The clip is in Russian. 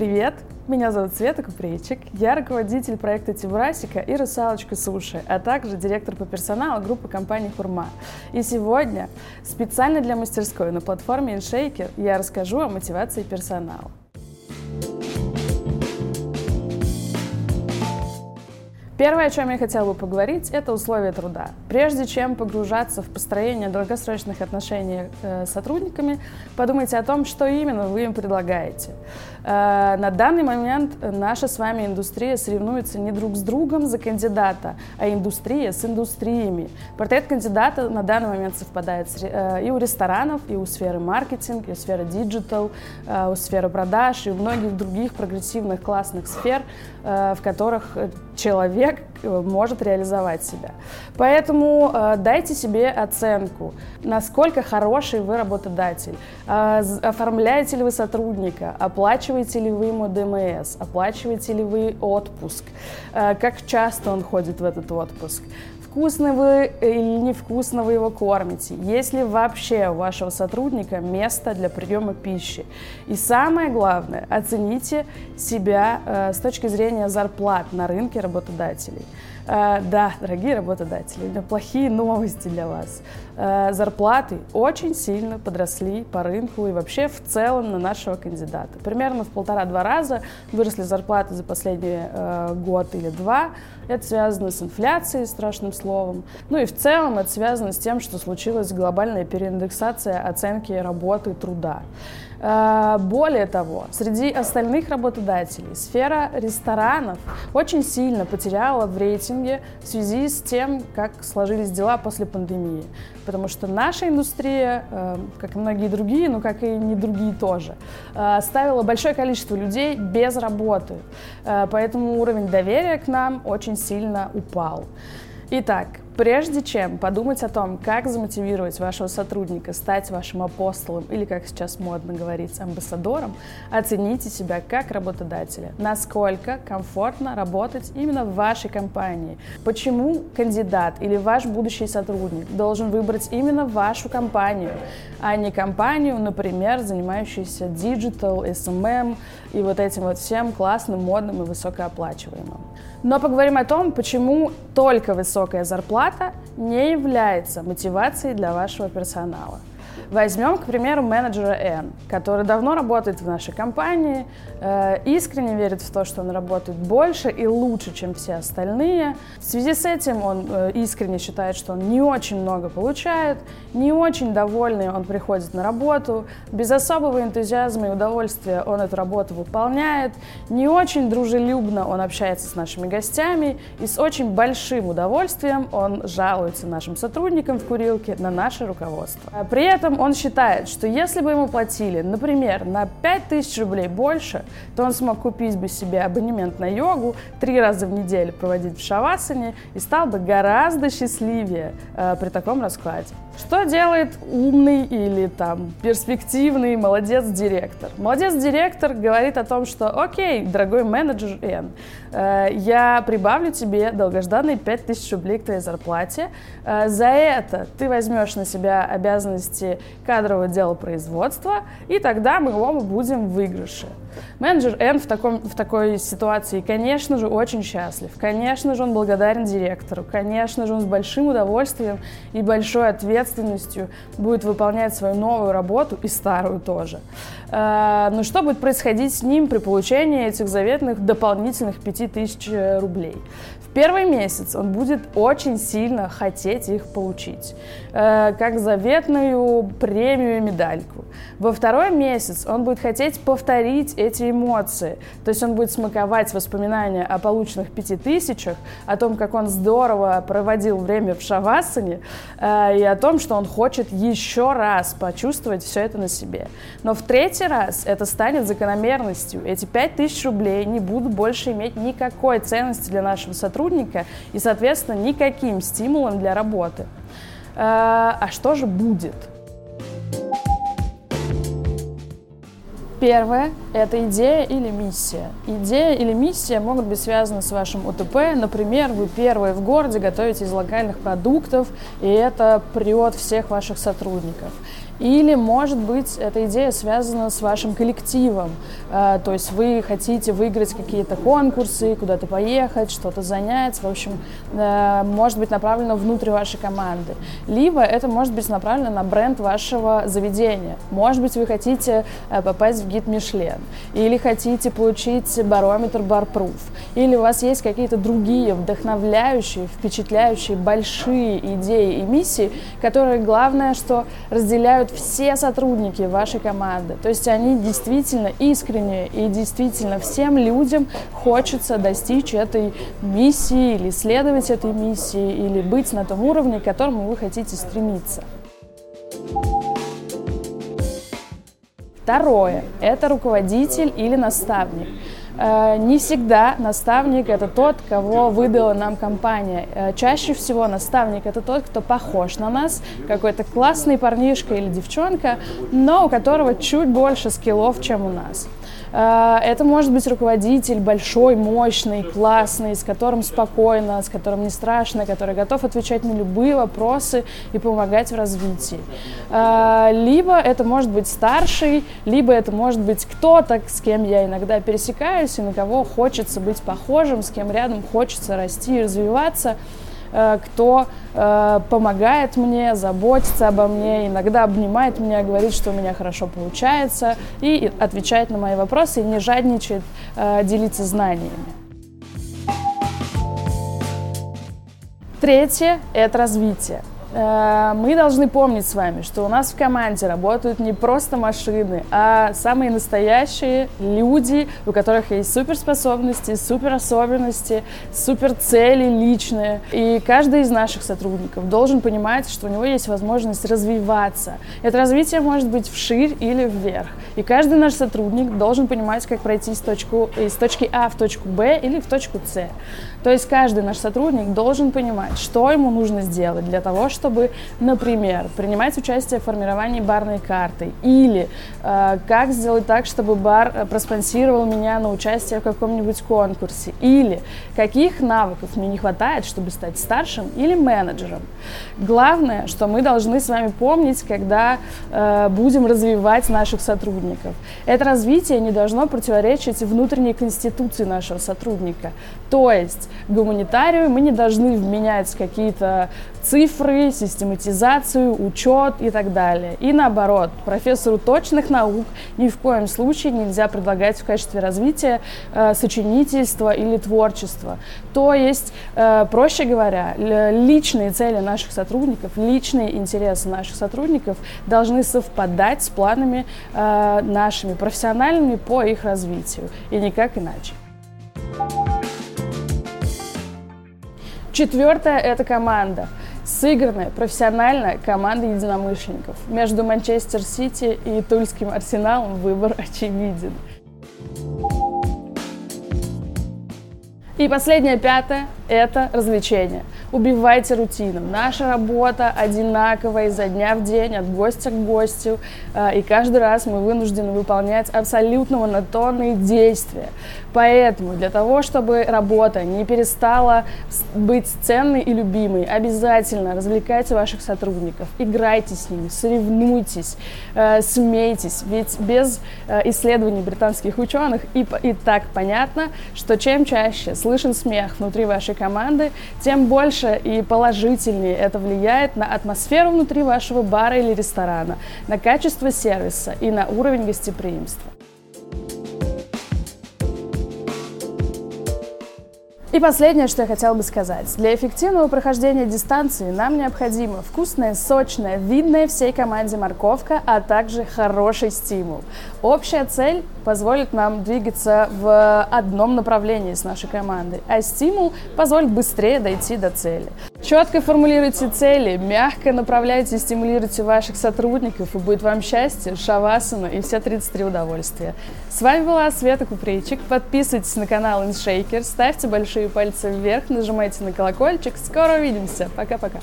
привет! Меня зовут Света Купрейчик, я руководитель проекта Тибрасика и «Русалочка Суши», а также директор по персоналу группы компании «Хурма». И сегодня специально для мастерской на платформе InShaker я расскажу о мотивации персонала. Первое, о чем я хотела бы поговорить, это условия труда. Прежде чем погружаться в построение долгосрочных отношений э, с сотрудниками, подумайте о том, что именно вы им предлагаете. Э, на данный момент наша с вами индустрия соревнуется не друг с другом за кандидата, а индустрия с индустриями. Портрет кандидата на данный момент совпадает э, и у ресторанов, и у сферы маркетинг, и у сферы digital, у сферы продаж, и у многих других прогрессивных классных сфер, в которых человек э, может реализовать себя. Поэтому э, дайте себе оценку, насколько хороший вы работодатель, э, оформляете ли вы сотрудника, оплачиваете ли вы ему ДМС, оплачиваете ли вы отпуск, э, как часто он ходит в этот отпуск, вкусно вы или невкусно вы его кормите, есть ли вообще у вашего сотрудника место для приема пищи. И самое главное, оцените себя э, с точки зрения зарплат на рынке работодателей. Э, да, дорогие работодатели, у меня плохие новости для вас. Э, зарплаты очень сильно подросли по рынку и вообще в целом на нашего кандидата. Примерно в полтора-два раза выросли зарплаты за последний э, год или два. Это связано с инфляцией, страшным словом. Ну и в целом это связано с тем, что случилась глобальная переиндексация оценки работы труда. Э, более того, среди остальных работодателей сфера ресторанов очень сильно потеряла в рейтинге в связи с тем, как сложились дела после пандемии. Потому что наша индустрия, э, как и многие другие, но как и не другие тоже, э, оставила большое количество людей без работы. Поэтому уровень доверия к нам очень сильно упал. Итак, Прежде чем подумать о том, как замотивировать вашего сотрудника стать вашим апостолом или, как сейчас модно говорить, амбассадором, оцените себя как работодателя. Насколько комфортно работать именно в вашей компании. Почему кандидат или ваш будущий сотрудник должен выбрать именно вашу компанию, а не компанию, например, занимающуюся digital, SMM и вот этим вот всем классным, модным и высокооплачиваемым. Но поговорим о том, почему только высокая зарплата не является мотивацией для вашего персонала. Возьмем, к примеру, менеджера N, который давно работает в нашей компании, э, искренне верит в то, что он работает больше и лучше, чем все остальные. В связи с этим он э, искренне считает, что он не очень много получает, не очень довольный он приходит на работу, без особого энтузиазма и удовольствия он эту работу выполняет, не очень дружелюбно он общается с нашими гостями и с очень большим удовольствием он жалуется нашим сотрудникам в курилке на наше руководство. При этом он считает, что если бы ему платили, например, на 5000 рублей больше, то он смог купить бы себе абонемент на йогу, три раза в неделю проводить в шавасане и стал бы гораздо счастливее э, при таком раскладе. Что делает умный или там перспективный молодец-директор? Молодец-директор говорит о том, что окей, дорогой менеджер Н, э, я прибавлю тебе долгожданные 5000 рублей к твоей зарплате. Э, за это ты возьмешь на себя обязанности кадрового дела производства, и тогда мы оба будем в выигрыше. Менеджер Н в, таком, в такой ситуации, конечно же, очень счастлив. Конечно же, он благодарен директору. Конечно же, он с большим удовольствием и большой ответственностью будет выполнять свою новую работу и старую тоже. Э, но что будет происходить с ним при получении этих заветных дополнительных 5000 рублей? Первый месяц он будет очень сильно хотеть их получить, э, как заветную премию и медальку. Во второй месяц он будет хотеть повторить эти эмоции, то есть он будет смаковать воспоминания о полученных пяти тысячах, о том, как он здорово проводил время в шавасане, э, и о том, что он хочет еще раз почувствовать все это на себе. Но в третий раз это станет закономерностью. Эти пять тысяч рублей не будут больше иметь никакой ценности для нашего сотрудника, сотрудника и, соответственно, никаким стимулом для работы. Э, а что же будет? Первое – это идея или миссия. Идея или миссия могут быть связаны с вашим УТП. Например, вы первые в городе готовите из локальных продуктов, и это прет всех ваших сотрудников. Или, может быть, эта идея связана с вашим коллективом. Э, то есть вы хотите выиграть какие-то конкурсы, куда-то поехать, что-то занять. В общем, э, может быть направлено внутрь вашей команды. Либо это может быть направлено на бренд вашего заведения. Может быть, вы хотите э, попасть в гид Мишлен. Или хотите получить барометр Барпруф. Или у вас есть какие-то другие вдохновляющие, впечатляющие, большие идеи и миссии, которые, главное, что разделяют все сотрудники вашей команды. То есть они действительно искренние и действительно всем людям хочется достичь этой миссии или следовать этой миссии или быть на том уровне, к которому вы хотите стремиться. Второе – это руководитель или наставник. Э, не всегда наставник – это тот, кого выдала нам компания. Э, чаще всего наставник – это тот, кто похож на нас, какой-то классный парнишка или девчонка, но у которого чуть больше скиллов, чем у нас. Э, это может быть руководитель большой, мощный, классный, с которым спокойно, с которым не страшно, который готов отвечать на любые вопросы и помогать в развитии. Э, либо это может быть старший, либо это может быть кто-то, с кем я иногда пересекаюсь и на кого хочется быть похожим, с кем рядом хочется расти и развиваться. Э, кто э, помогает мне, заботится обо мне, иногда обнимает меня, говорит, что у меня хорошо получается, и отвечает на мои вопросы, и не жадничает э, делиться знаниями. Третье – это развитие. Э, мы должны помнить с вами, что у нас в команде работают не просто машины, а самые настоящие люди, у которых есть суперспособности, суперособенности, суперцели личные. И каждый из наших сотрудников должен понимать, что у него есть возможность развиваться. Это развитие может быть вширь или вверх. И каждый наш сотрудник должен понимать, как пройти из, точку, из точки А в точку Б или в точку С. То есть каждый наш сотрудник должен понимать, что ему нужно сделать для того, чтобы, например, принимать участие в формировании барной карты или э, как сделать так, чтобы бар э, проспонсировал меня на участие в каком-нибудь конкурсе или каких навыков мне не хватает, чтобы стать старшим или менеджером. Главное, что мы должны с вами помнить, когда э, будем развивать наших сотрудников. Это развитие не должно противоречить внутренней конституции нашего сотрудника. То есть гуманитарию мы не должны вменять какие-то цифры, систематизацию, учет и так далее. И наоборот, профессору точных наук ни в коем случае нельзя предлагать в качестве развития э, сочинительство или творчество. То есть, э, проще говоря, личные цели наших сотрудников, личные интересы наших сотрудников должны совпадать с планами э, нашими профессиональными по их развитию и никак иначе. Четвертое – это команда. Сыгранная, профессиональная команда единомышленников. Между Манчестер Сити и Тульским Арсеналом выбор очевиден. И последнее, пятое, это развлечение. Убивайте рутину. Наша работа одинаковая изо дня в день, от гостя к гостю. Э, и каждый раз мы вынуждены выполнять абсолютно монотонные действия. Поэтому для того, чтобы работа не перестала быть ценной и любимой, обязательно развлекайте ваших сотрудников, играйте с ними, соревнуйтесь, э, смейтесь. Ведь без э, исследований британских ученых и, и так понятно, что чем чаще слышен смех внутри вашей команды, тем больше и положительнее это влияет на атмосферу внутри вашего бара или ресторана, на качество сервиса и на уровень гостеприимства. И последнее, что я хотела бы сказать. Для эффективного прохождения дистанции нам необходима вкусная, сочная, видная всей команде морковка, а также хороший стимул. Общая цель позволит нам двигаться в одном направлении с нашей командой, а стимул позволит быстрее дойти до цели. Четко формулируйте цели, мягко направляйте и стимулируйте ваших сотрудников, и будет вам счастье, шавасана и все 33 удовольствия. С вами была Света Купрейчик. Подписывайтесь на канал InShaker, ставьте большие пальцы вверх, нажимайте на колокольчик. Скоро увидимся. Пока-пока.